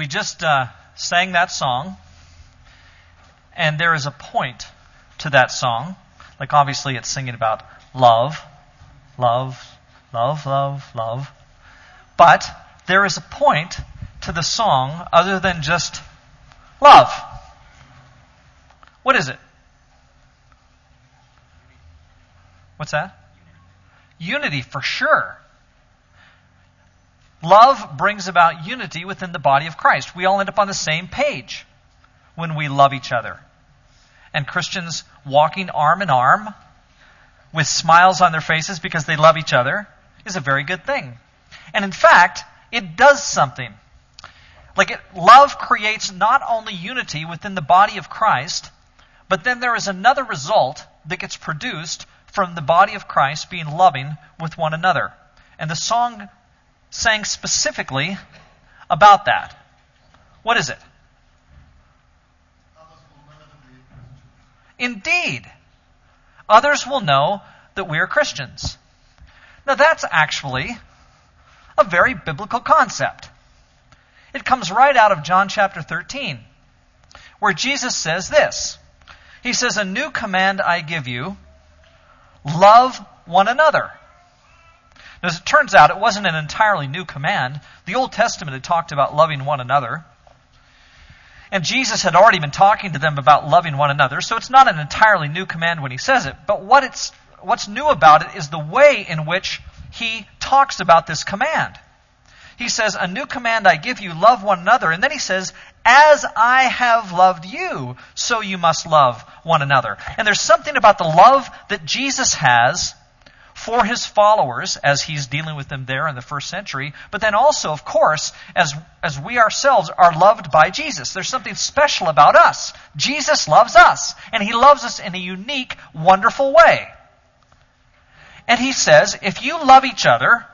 we just uh, sang that song, and there is a point to that song. Like, obviously, it's singing about love, love, love, love, love. But there is a point to the song other than just love. What is it? What's that? Unity, for sure. Love brings about unity within the body of Christ. We all end up on the same page when we love each other. And Christians walking arm in arm with smiles on their faces because they love each other is a very good thing. And in fact, it does something. Like it, love creates not only unity within the body of Christ, but then there is another result that gets produced from the body of Christ being loving with one another. And the song sang specifically about that. What is it? Indeed. Others will know that we are Christians. Now, that's actually a very biblical concept. It comes right out of John chapter 13, where Jesus says this He says, A new command I give you love one another. As it turns out, it wasn't an entirely new command. The Old Testament had talked about loving one another. And Jesus had already been talking to them about loving one another, so it's not an entirely new command when he says it. But what it's, what's new about it is the way in which he talks about this command. He says, A new command I give you, love one another. And then he says, As I have loved you, so you must love one another. And there's something about the love that Jesus has for his followers as he's dealing with them there in the first century, but then also, of course, as, as we ourselves are loved by Jesus. There's something special about us. Jesus loves us, and he loves us in a unique, wonderful way. And he says, if you love each other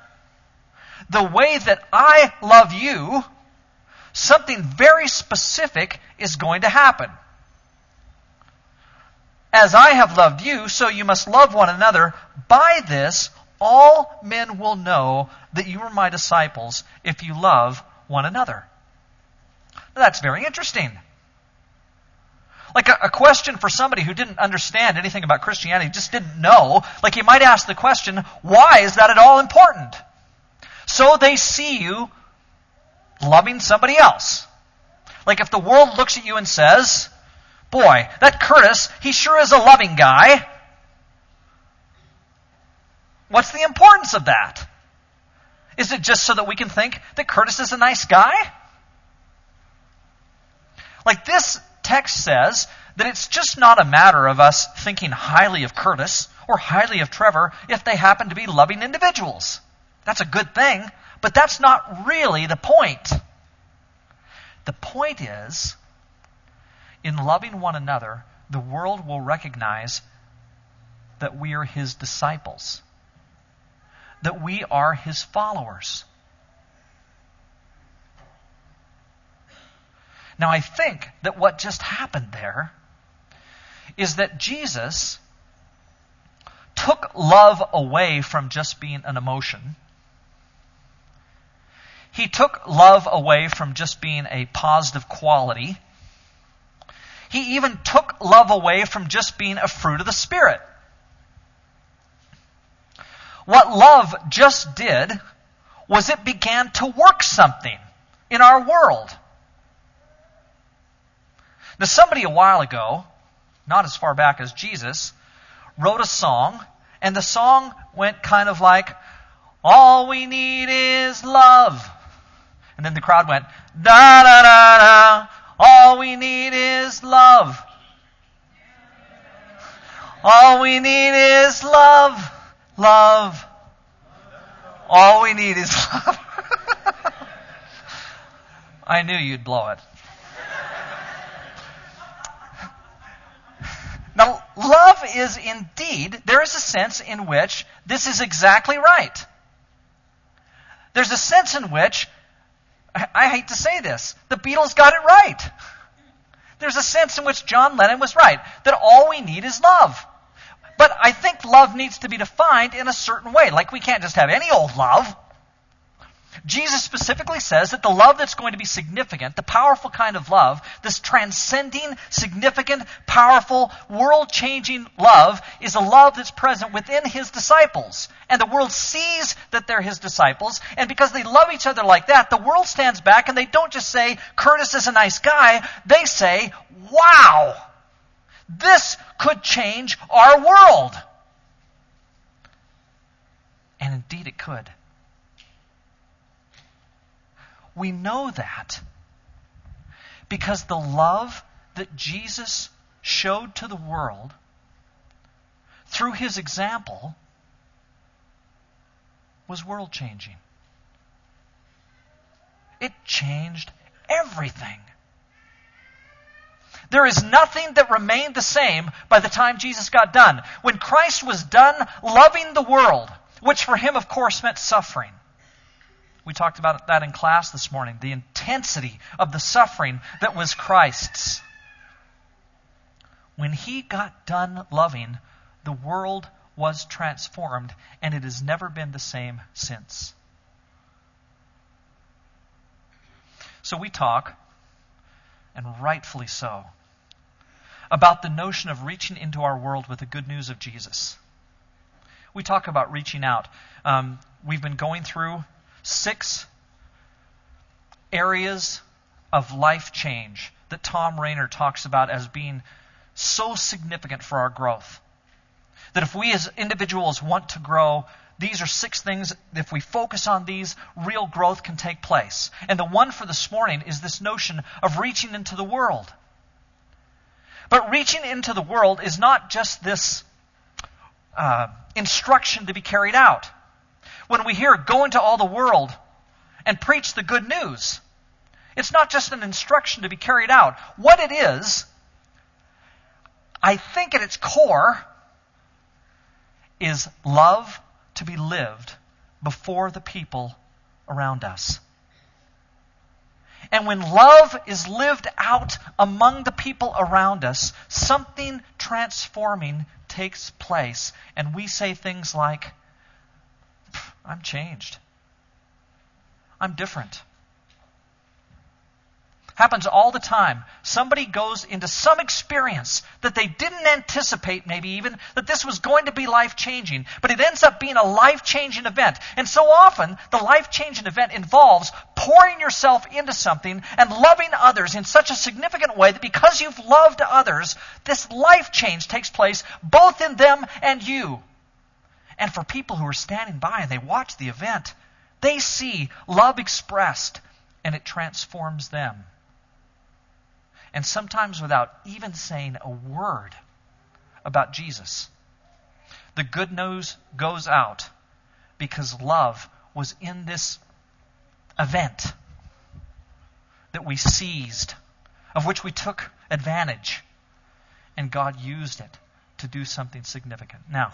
the way that I love you, something very specific is going to happen. As I have loved you, so you must love one another. By this, all men will know that you are my disciples if you love one another. Now, that's very interesting. Like a, a, question for somebody who didn't understand anything about Christianity, just didn't know, like you might ask the question, why is that at all important? So they see you loving somebody else. Like if the world looks at you and says, Boy, that Curtis, he sure is a loving guy. What's the importance of that? Is it just so that we can think that Curtis is a nice guy? Like this text says that it's just not a matter of us thinking highly of Curtis or highly of Trevor if they happen to be loving individuals. That's a good thing, but that's not really the point. The point is in loving one another, the world will recognize that we are his disciples, that we are his followers. Now, I think that what just happened there is that Jesus took love away from just being an emotion. He took love away from just being a positive quality he even took love away from just being a fruit of the Spirit. What love just did was it began to work something in our world. Now, somebody a while ago, not as far back as Jesus, wrote a song, and the song went kind of like, All we need is love. And then the crowd went, Da da da da, all we need is love. All we need is love. Love. All we need is love. I knew you'd blow it. Now, love is indeed, there is a sense in which this is exactly right. There's a sense in which I hate to say this, the Beatles got it right. There's a sense in which John Lennon was right, that all we need is love. But I think love needs to be defined in a certain way. Like we can't just have any old love. Jesus specifically says that the love that's going to be significant, the powerful kind of love, this transcending, significant, powerful, world changing love, is a love that's present within his disciples. And the world sees that they're his disciples. And because they love each other like that, the world stands back and they don't just say, Curtis is a nice guy. They say, wow, this could change our world. And indeed it could. We know that because the love that Jesus showed to the world through his example was world changing. It changed everything. There is nothing that remained the same by the time Jesus got done. When Christ was done loving the world, which for him, of course, meant suffering, we talked about that in class this morning. The intensity of the suffering that was Christ's. When he got done loving, the world was transformed, and it has never been the same since. So we talk, and rightfully so, about the notion of reaching into our world with the good news of Jesus. We talk about reaching out. Um, we've been going through six areas of life change that Tom Rainer talks about as being so significant for our growth. That if we as individuals want to grow, these are six things. If we focus on these, real growth can take place. And the one for this morning is this notion of reaching into the world. But reaching into the world is not just this uh, instruction to be carried out when we hear go into all the world and preach the good news. It's not just an instruction to be carried out. What it is, I think at its core, is love to be lived before the people around us. And when love is lived out among the people around us, something transforming takes place. And we say things like, I'm changed. I'm different. Happens all the time. Somebody goes into some experience that they didn't anticipate, maybe even, that this was going to be life changing, but it ends up being a life changing event. And so often, the life changing event involves pouring yourself into something and loving others in such a significant way that because you've loved others, this life change takes place both in them and you. And for people who are standing by and they watch the event, they see love expressed and it transforms them. And sometimes without even saying a word about Jesus. The good news goes out because love was in this event that we seized, of which we took advantage, and God used it to do something significant. Now,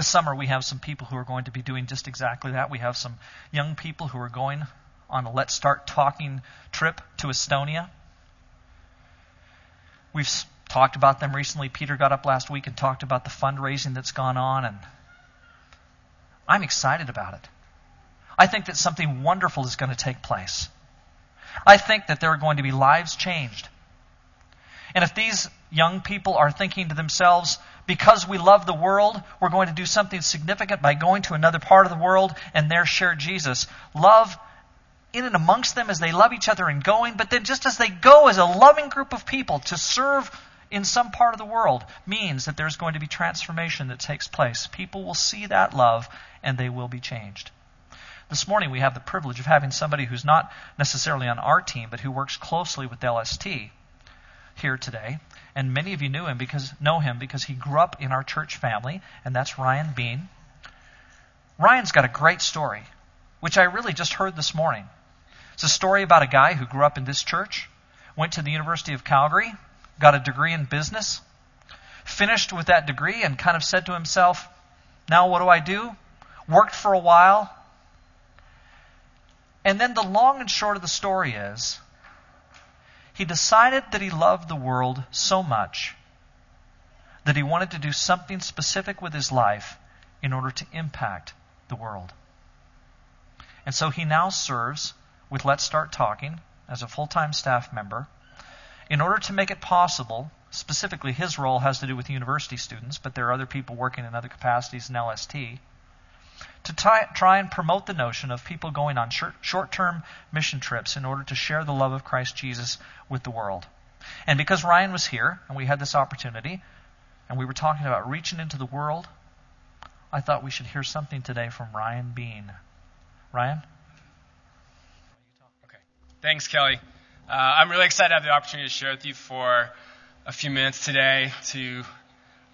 this summer, we have some people who are going to be doing just exactly that. We have some young people who are going on a Let's Start Talking trip to Estonia. We've talked about them recently. Peter got up last week and talked about the fundraising that's gone on, and I'm excited about it. I think that something wonderful is going to take place. I think that there are going to be lives changed. And if these young people are thinking to themselves, because we love the world, we're going to do something significant by going to another part of the world and there share Jesus. Love in and amongst them as they love each other and going, but then just as they go as a loving group of people to serve in some part of the world means that there's going to be transformation that takes place. People will see that love and they will be changed. This morning we have the privilege of having somebody who's not necessarily on our team, but who works closely with LST here today and many of you knew him because know him because he grew up in our church family, and that's Ryan Bean. Ryan's got a great story, which I really just heard this morning. It's a story about a guy who grew up in this church, went to the University of Calgary, got a degree in business, finished with that degree, and kind of said to himself, Now what do I do? Worked for a while. And then the long and short of the story is he decided that he loved the world so much that he wanted to do something specific with his life in order to impact the world. And so he now serves with Let's Start Talking as a full time staff member. In order to make it possible, specifically his role has to do with university students, but there are other people working in other capacities in LST, to try, and promote the notion of people going on short term mission trips in order to share the love of Christ Jesus with the world. And because Ryan was here and we had this opportunity, and we were talking about reaching into the world, I thought we should hear something today from Ryan Bean. Ryan? Okay. Thanks, Kelly. Uh, I'm really excited to have the opportunity to share with you for a few minutes today to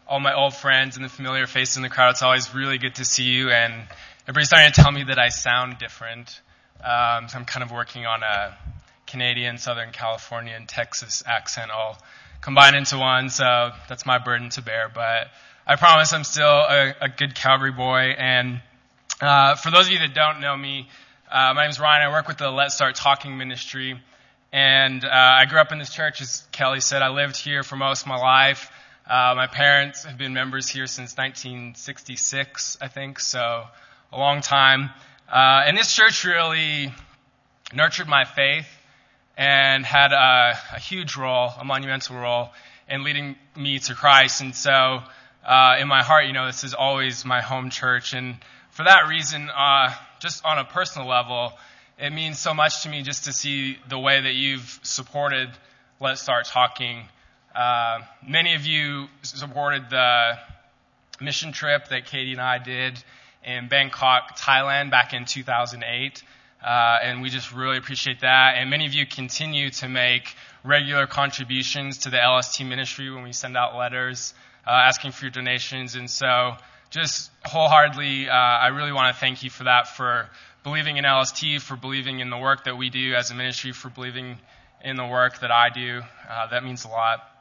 all my old friends and the familiar faces in the crowd. It's always really good to see you, and everybody's starting to tell me that I sound different. Um, so I'm kind of working on a Canadian, Southern California, and Texas accent all combined into one. So that's my burden to bear. But I promise I'm still a, a good Calgary boy. And uh, for those of you that don't know me, uh, my name is Ryan. I work with the Let's Start Talking ministry. And uh, I grew up in this church, as Kelly said. I lived here for most of my life. Uh, my parents have been members here since 1966, I think, so a long time. Uh, and this church really nurtured my faith and had a, a, huge role, a monumental role, in leading me to Christ. And so, uh, in my heart, you know, this is always my home church. And for that reason, uh, just on a personal level, it means so much to me just to see the way that you've supported Let's Start Talking. Uh, many of you supported the mission trip that Katie and I did in Bangkok, Thailand back in 2008. Uh, and we just really appreciate that. And many of you continue to make regular contributions to the LST ministry when we send out letters uh, asking for your donations. And so, just wholeheartedly, uh, I really want to thank you for that, for believing in LST, for believing in the work that we do as a ministry, for believing in the work that I do. Uh, that means a lot.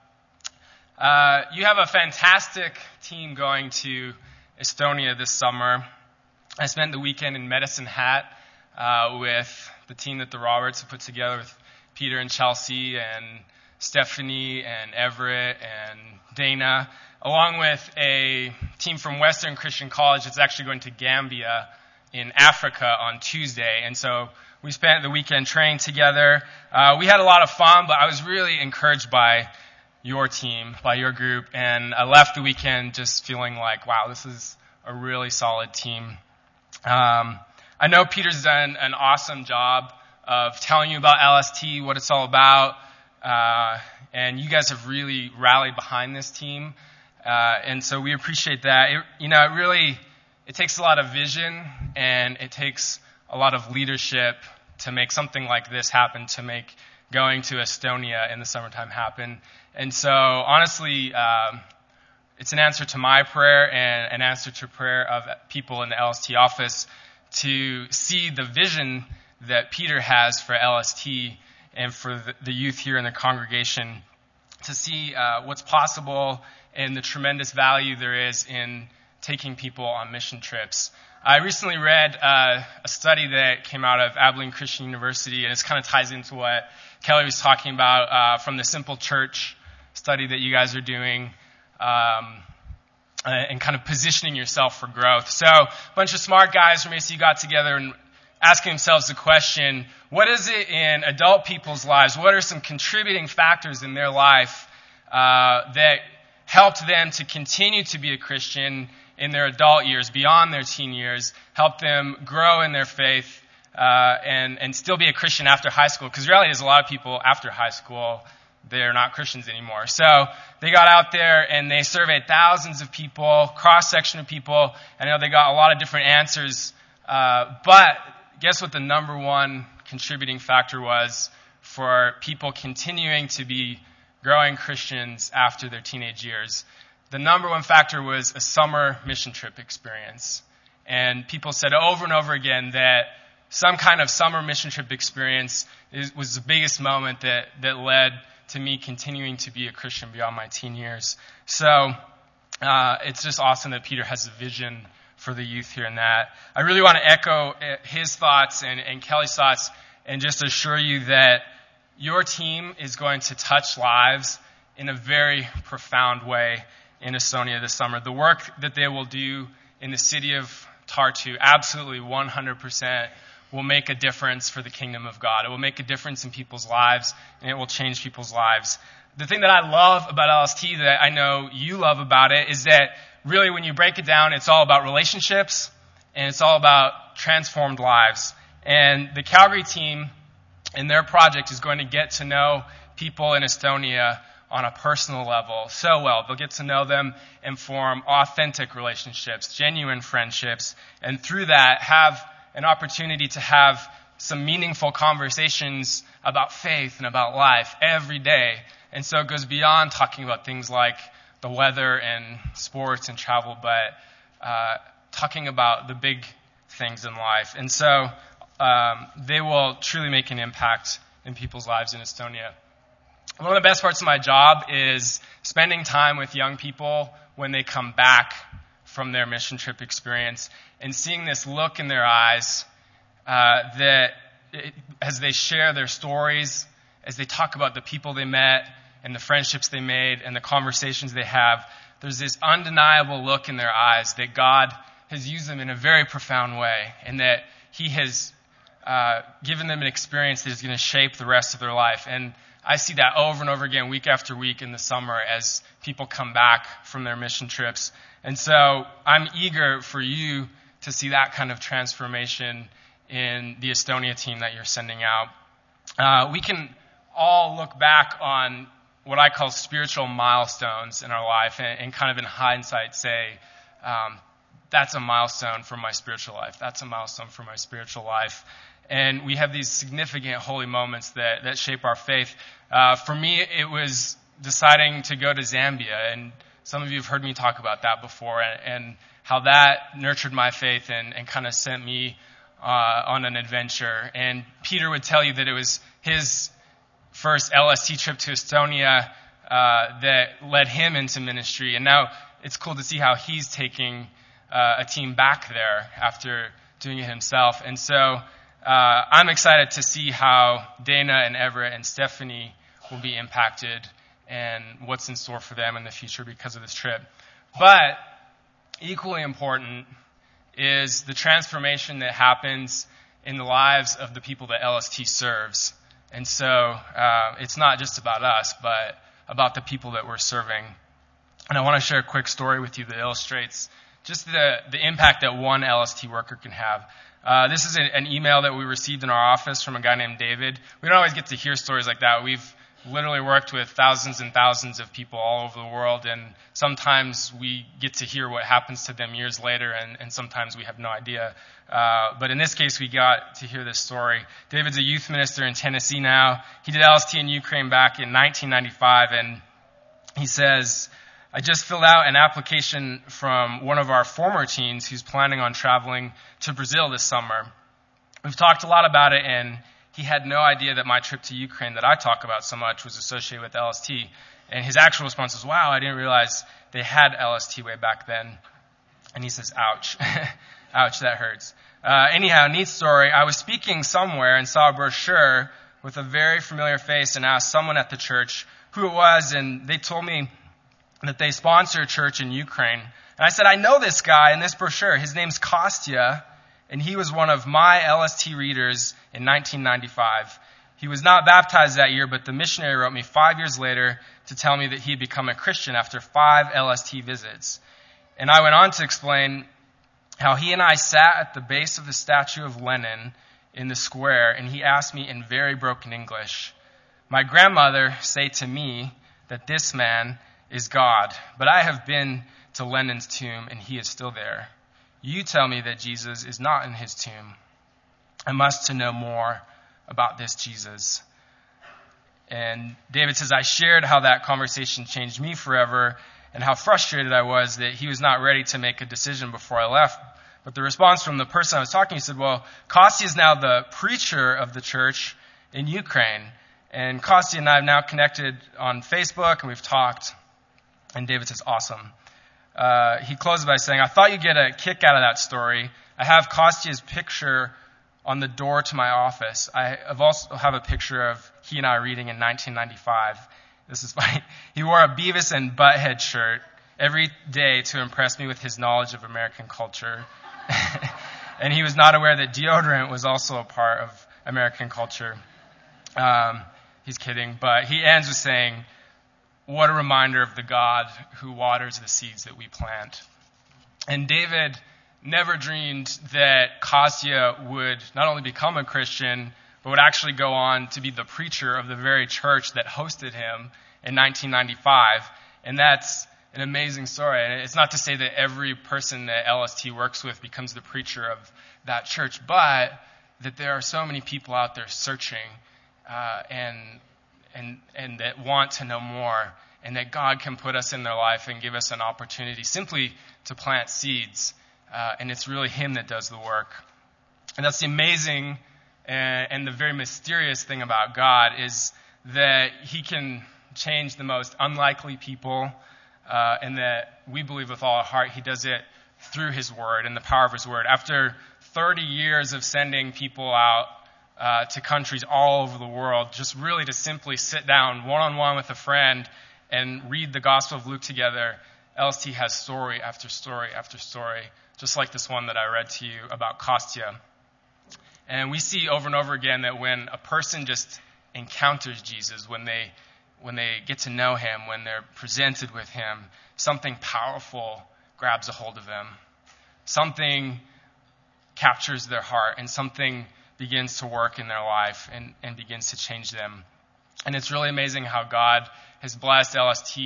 Uh, you have a fantastic team going to Estonia this summer. I spent the weekend in Medicine Hat uh, with the team that the Roberts have put together with Peter and Chelsea and Stephanie and Everett and Dana, along with a team from Western Christian College that's actually going to Gambia in Africa on Tuesday. And so we spent the weekend training together. Uh, we had a lot of fun, but I was really encouraged by your team, by your group, and I left the weekend just feeling like, wow, this is a really solid team. Um, I know Peter's done an awesome job of telling you about LST, what it's all about, uh, and you guys have really rallied behind this team, uh, and so we appreciate that. It, you know, it really it takes a lot of vision and it takes a lot of leadership to make something like this happen, to make going to Estonia in the summertime happen. And so, honestly, um, it's an answer to my prayer and an answer to prayer of people in the LST office to see the vision that Peter has for LST and for the youth here in the congregation, to see uh, what's possible and the tremendous value there is in taking people on mission trips. I recently read uh, a study that came out of Abilene Christian University, and it kind of ties into what Kelly was talking about uh, from the Simple Church study that you guys are doing. Um, uh, and kind of positioning yourself for growth. So, a bunch of smart guys from AC got together and asking themselves the question, what is it in adult people's lives? What are some contributing factors in their life uh, that helped them to continue to be a Christian in their adult years, beyond their teen years, help them grow in their faith, uh, and, and still be a Christian after high school? Because reality is a lot of people after high school they're not Christians anymore. So they got out there and they surveyed thousands of people, cross section of people. I know they got a lot of different answers. Uh, but guess what the number one contributing factor was for people continuing to be growing Christians after their teenage years? The number one factor was a summer mission trip experience. And people said over and over again that some kind of summer mission trip experience is, was the biggest moment that, that led to me continuing to be a Christian beyond my teen years. So uh, it's just awesome that Peter has a vision for the youth here in that. I really want to echo uh, his thoughts and, and Kelly's thoughts and just assure you that your team is going to touch lives in a very profound way in Estonia this summer. The work that they will do in the city of Tartu absolutely 100% will make a difference for the kingdom of God. It will make a difference in people's lives, and it will change people's lives. The thing that I love about LST that I know you love about it is that really when you break it down, it's all about relationships and it's all about transformed lives. And the Calgary team and their project is going to get to know people in Estonia on a personal level so well. They'll get to know them and form authentic relationships, genuine friendships, and through that have an opportunity to have some meaningful conversations about faith and about life every day. And so it goes beyond talking about things like the weather and sports and travel, but uh, talking about the big things in life. And so um, they will truly make an impact in people's lives in Estonia. One of the best parts of my job is spending time with young people when they come back from their mission trip experience and seeing this look in their eyes uh, that it, as they share their stories, as they talk about the people they met, and the friendships they made and the conversations they have, there's this undeniable look in their eyes that God has used them in a very profound way and that He has uh, given them an experience that is going to shape the rest of their life. And I see that over and over again, week after week in the summer as people come back from their mission trips. And so I'm eager for you to see that kind of transformation in the Estonia team that you're sending out. Uh, we can all look back on what I call spiritual milestones in our life, and, and kind of in hindsight say, um, that's a milestone for my spiritual life. That's a milestone for my spiritual life. And we have these significant holy moments that, that shape our faith. Uh, for me, it was deciding to go to Zambia, and some of you have heard me talk about that before, and, and how that nurtured my faith and, and kind of sent me uh, on an adventure. And Peter would tell you that it was his first LST trip to Estonia uh, that led him into ministry. And now it's cool to see how he's taking uh, a team back there after doing it himself. And so uh, I'm excited to see how Dana and Everett and Stephanie will be impacted and what's in store for them in the future because of this trip. But equally important is the transformation that happens in the lives of the people that LST serves. And so uh, it's not just about us, but about the people that we're serving. And I want to share a quick story with you that illustrates just the, the impact that one LST worker can have. Uh, this is a, an email that we received in our office from a guy named David. We don't always get to hear stories like that. We've literally worked with thousands and thousands of people all over the world, and sometimes we get to hear what happens to them years later, and, and sometimes we have no idea. Uh, but in this case, we got to hear this story. David's a youth minister in Tennessee now. He did LST in Ukraine back in 1995, and he says, I just filled out an application from one of our former teens who's planning on traveling to Brazil this summer. We've talked a lot about it, and he had no idea that my trip to Ukraine that I talk about so much was associated with LST. And his actual response was, wow, I didn't realize they had LST way back then. And he says, ouch. ouch, that hurts. Uh, anyhow, neat story. I was speaking somewhere and saw a brochure with a very familiar face and asked someone at the church who it was, and they told me that they sponsor a church in Ukraine. And I said, I know this guy in this brochure. His name's Kostya and he was one of my LST readers in 1995. He was not baptized that year, but the missionary wrote me five years later to tell me that he had become a Christian after five LST visits. And I went on to explain how he and I sat at the base of the statue of Lenin in the square, and he asked me in very broken English, My grandmother say to me that this man is God, but I have been to Lenin's tomb, and he is still there. You tell me that Jesus is not in his tomb. I must to know more about this Jesus. And David says, I shared how that conversation changed me forever and how frustrated I was that he was not ready to make a decision before I left. But the response from the person I was talking to said, Well, Kostya is now the preacher of the church in Ukraine. And Kostya and I have now connected on Facebook and we've talked. And David says, Awesome uh, he closes by saying, I thought you'd get a kick out of that story. I have Kostya's picture on the door to my office. I have also have a picture of he and I reading in 1995. This is funny. He wore a Beavis and Butthead shirt every day to impress me with his knowledge of American culture. and he was not aware that deodorant was also a part of American culture. Um, he's kidding, but he ends with saying, What a reminder of the God who waters the seeds that we plant. And David never dreamed that Kostya would not only become a Christian, but would actually go on to be the preacher of the very church that hosted him in 1995. And that's an amazing story. And it's not to say that every person that LST works with becomes the preacher of that church, but that there are so many people out there searching uh, and, and, and that want to know more, and that God can put us in their life and give us an opportunity simply to plant seeds. Uh, and it's really Him that does the work. And that's the amazing and, and the very mysterious thing about God is that He can change the most unlikely people uh, and that we believe with all our heart he does it through his word and the power of his word. After 30 years of sending people out uh, to countries all over the world, just really to simply sit down one on one with a friend and read the Gospel of Luke together, LST has story after story after story, just like this one that I read to you about Kostya. And we see over and over again that when a person just encounters Jesus, when they when they get to know him, when they're presented with him, something powerful grabs a hold of them. Something captures their heart and something begins to work in their life and, and begins to change them. And it's really amazing how God has blessed LST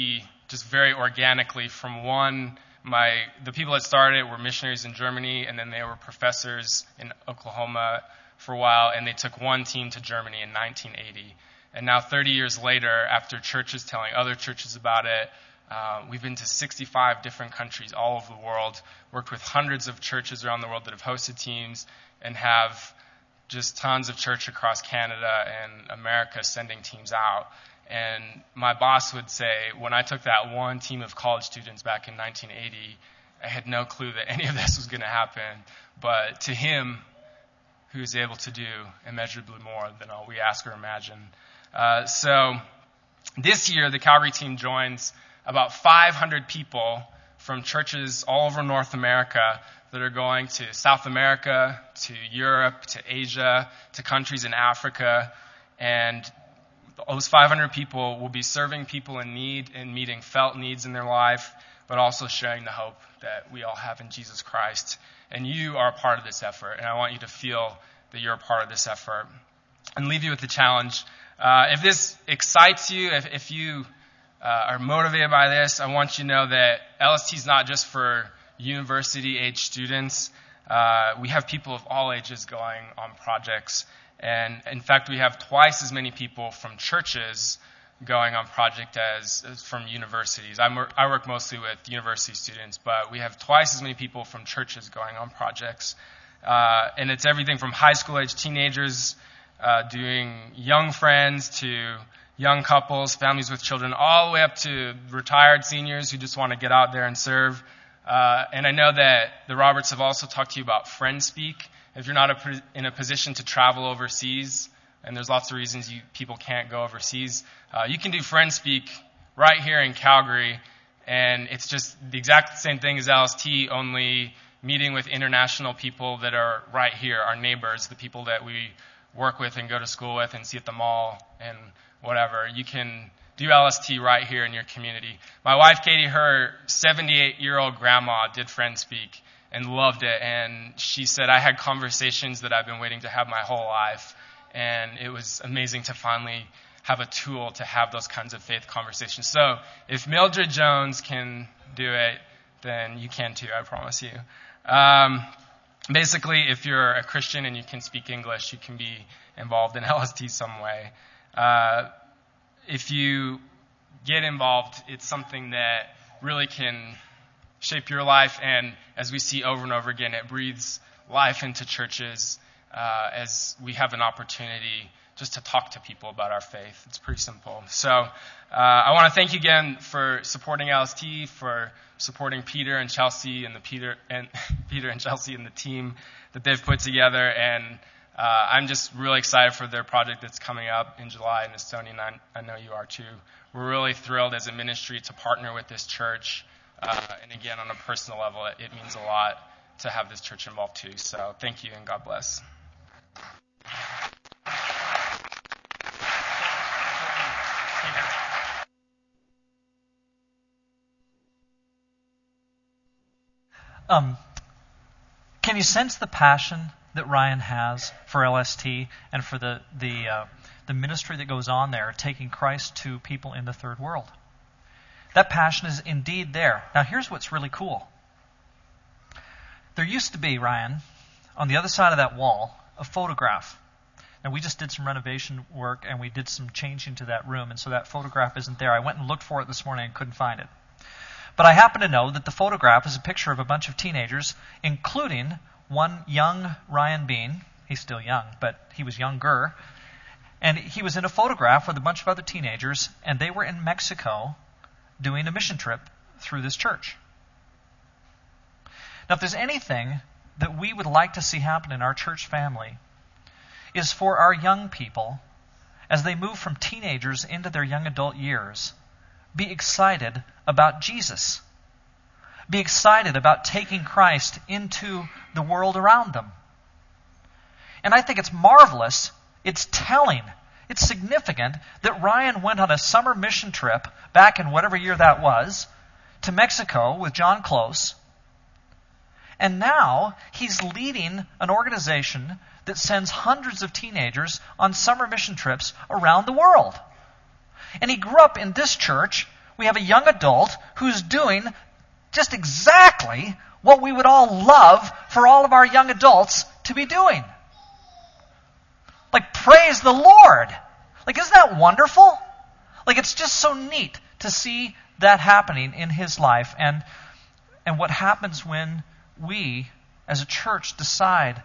just very organically from one my the people that started it were missionaries in Germany and then they were professors in Oklahoma for a while and they took one team to Germany in 1980 and now, 30 years later, after churches telling other churches about it, uh, we've been to 65 different countries all over the world, worked with hundreds of churches around the world that have hosted teams, and have just tons of church across Canada and America sending teams out. And my boss would say, when I took that one team of college students back in 1980, I had no clue that any of this was going to happen. But to him, who is able to do immeasurably more than all we ask or imagine, uh, so this year, the Calgary team joins about 500 people from churches all over North America that are going to South America, to Europe, to Asia, to countries in Africa. And those 500 people will be serving people in need and meeting felt needs in their life, but also sharing the hope that we all have in Jesus Christ. And you are a part of this effort, and I want you to feel that you're a part of this effort. And leave you with the challenge uh, if this excites you, if, if you uh, are motivated by this, I want you to know that LST is not just for university age students. Uh, we have people of all ages going on projects. And in fact, we have twice as many people from churches going on project as, as from universities. I'm, I work mostly with university students, but we have twice as many people from churches going on projects. Uh, and it's everything from high school age teenagers uh, doing young friends to young couples, families with children, all the way up to retired seniors who just want to get out there and serve. Uh, and I know that the Roberts have also talked to you about friend speak. If you're not a, in a position to travel overseas, and there's lots of reasons you, people can't go overseas, uh, you can do friend speak right here in Calgary. And it's just the exact same thing as LST, only meeting with international people that are right here, our neighbors, the people that we work with and go to school with and see at the mall and whatever. You can do LST right here in your community. My wife, Katie, her 78 year old grandma did Friend Speak and loved it. And she said, I had conversations that I've been waiting to have my whole life. And it was amazing to finally have a tool to have those kinds of faith conversations. So if Mildred Jones can do it, then you can too, I promise you. Um, basically, if you're a Christian and you can speak English, you can be involved in LST some way. Uh, if you get involved, it's something that really can shape your life. And as we see over and over again, it breathes life into churches uh, as we have an opportunity just to talk to people about our faith. It's pretty simple. So uh, I want to thank you again for supporting LST, for supporting Peter and Chelsea and the Peter and Peter and Chelsea and the team that they've put together. And uh, I'm just really excited for their project that's coming up in July in Estonia, and I, I know you are too. We're really thrilled as a ministry to partner with this church. Uh, and again, on a personal level, it, it means a lot to have this church involved too. So thank you and God bless. Um, can you sense the passion that Ryan has for LST and for the the uh, the ministry that goes on there, taking Christ to people in the third world? That passion is indeed there. Now, here's what's really cool. There used to be Ryan on the other side of that wall a photograph. And we just did some renovation work and we did some changing to that room, and so that photograph isn't there. I went and looked for it this morning and couldn't find it. But I happen to know that the photograph is a picture of a bunch of teenagers, including one young Ryan Bean. He's still young, but he was younger. And he was in a photograph with a bunch of other teenagers, and they were in Mexico doing a mission trip through this church. Now, if there's anything that we would like to see happen in our church family, is for our young people, as they move from teenagers into their young adult years, be excited about Jesus. Be excited about taking Christ into the world around them. And I think it's marvelous, it's telling, it's significant that Ryan went on a summer mission trip back in whatever year that was to Mexico with John Close. And now he's leading an organization that sends hundreds of teenagers on summer mission trips around the world. And he grew up in this church. We have a young adult who's doing just exactly what we would all love for all of our young adults to be doing. Like, praise the Lord. Like, isn't that wonderful? Like, it's just so neat to see that happening in his life and, and what happens when we, as a church, decide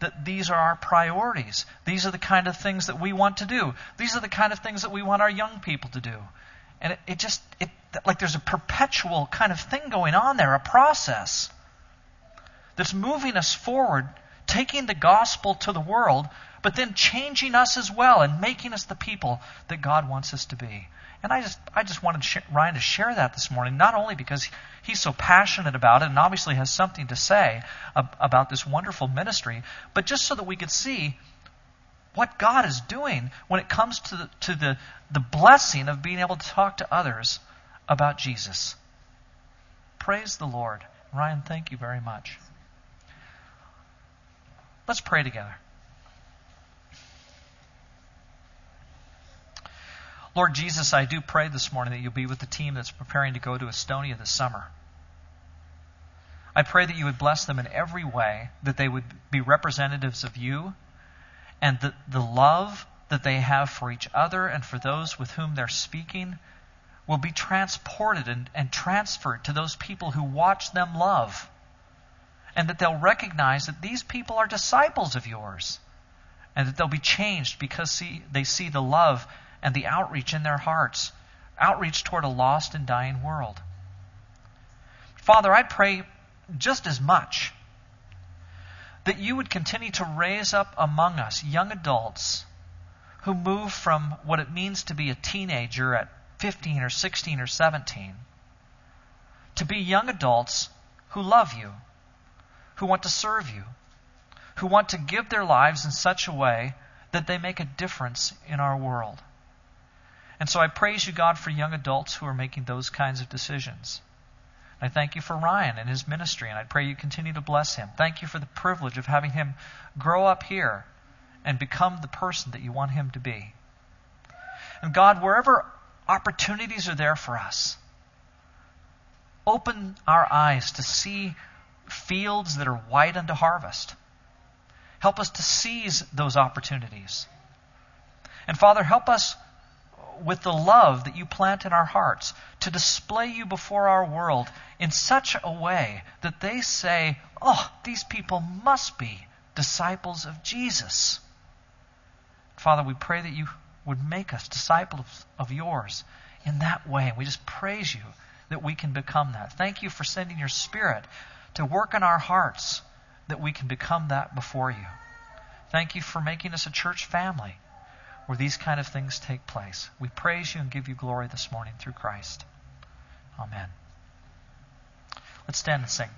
that these are our priorities. These are the kind of things that we want to do. These are the kind of things that we want our young people to do. And it, it just, it, like there's a perpetual kind of thing going on there, a process that's moving us forward, taking the gospel to the world, but then changing us as well and making us the people that God wants us to be. And I just, I just wanted Ryan to share that this morning, not only because he's so passionate about it and obviously has something to say about this wonderful ministry, but just so that we could see what God is doing when it comes to the, to the, the blessing of being able to talk to others about Jesus. Praise the Lord. Ryan, thank you very much. Let's pray together. Lord Jesus, I do pray this morning that you'll be with the team that's preparing to go to Estonia this summer. I pray that you would bless them in every way, that they would be representatives of you, and that the love that they have for each other and for those with whom they're speaking will be transported and, and transferred to those people who watch them love. And that they'll recognize that these people are disciples of yours. And that they'll be changed because see, they see the love and the outreach in their hearts, outreach toward a lost and dying world. Father, I pray just as much that you would continue to raise up among us young adults who move from what it means to be a teenager at 15 or 16 or 17 to be young adults who love you, who want to serve you, who want to give their lives in such a way that they make a difference in our world. And so I praise you, God, for young adults who are making those kinds of decisions. I thank you for Ryan and his ministry, and I pray you continue to bless him. Thank you for the privilege of having him grow up here and become the person that you want him to be. And God, wherever opportunities are there for us, open our eyes to see fields that are white unto harvest. Help us to seize those opportunities. And Father, help us with the love that you plant in our hearts to display you before our world in such a way that they say, oh, these people must be disciples of Jesus. Father, we pray that you would make us disciples of yours in that way. We just praise you that we can become that. Thank you for sending your Spirit to work in our hearts that we can become that before you. Thank you for making us a church family where these kind of things take place. We praise you and give you glory this morning through Christ. Amen. Let's stand and sing.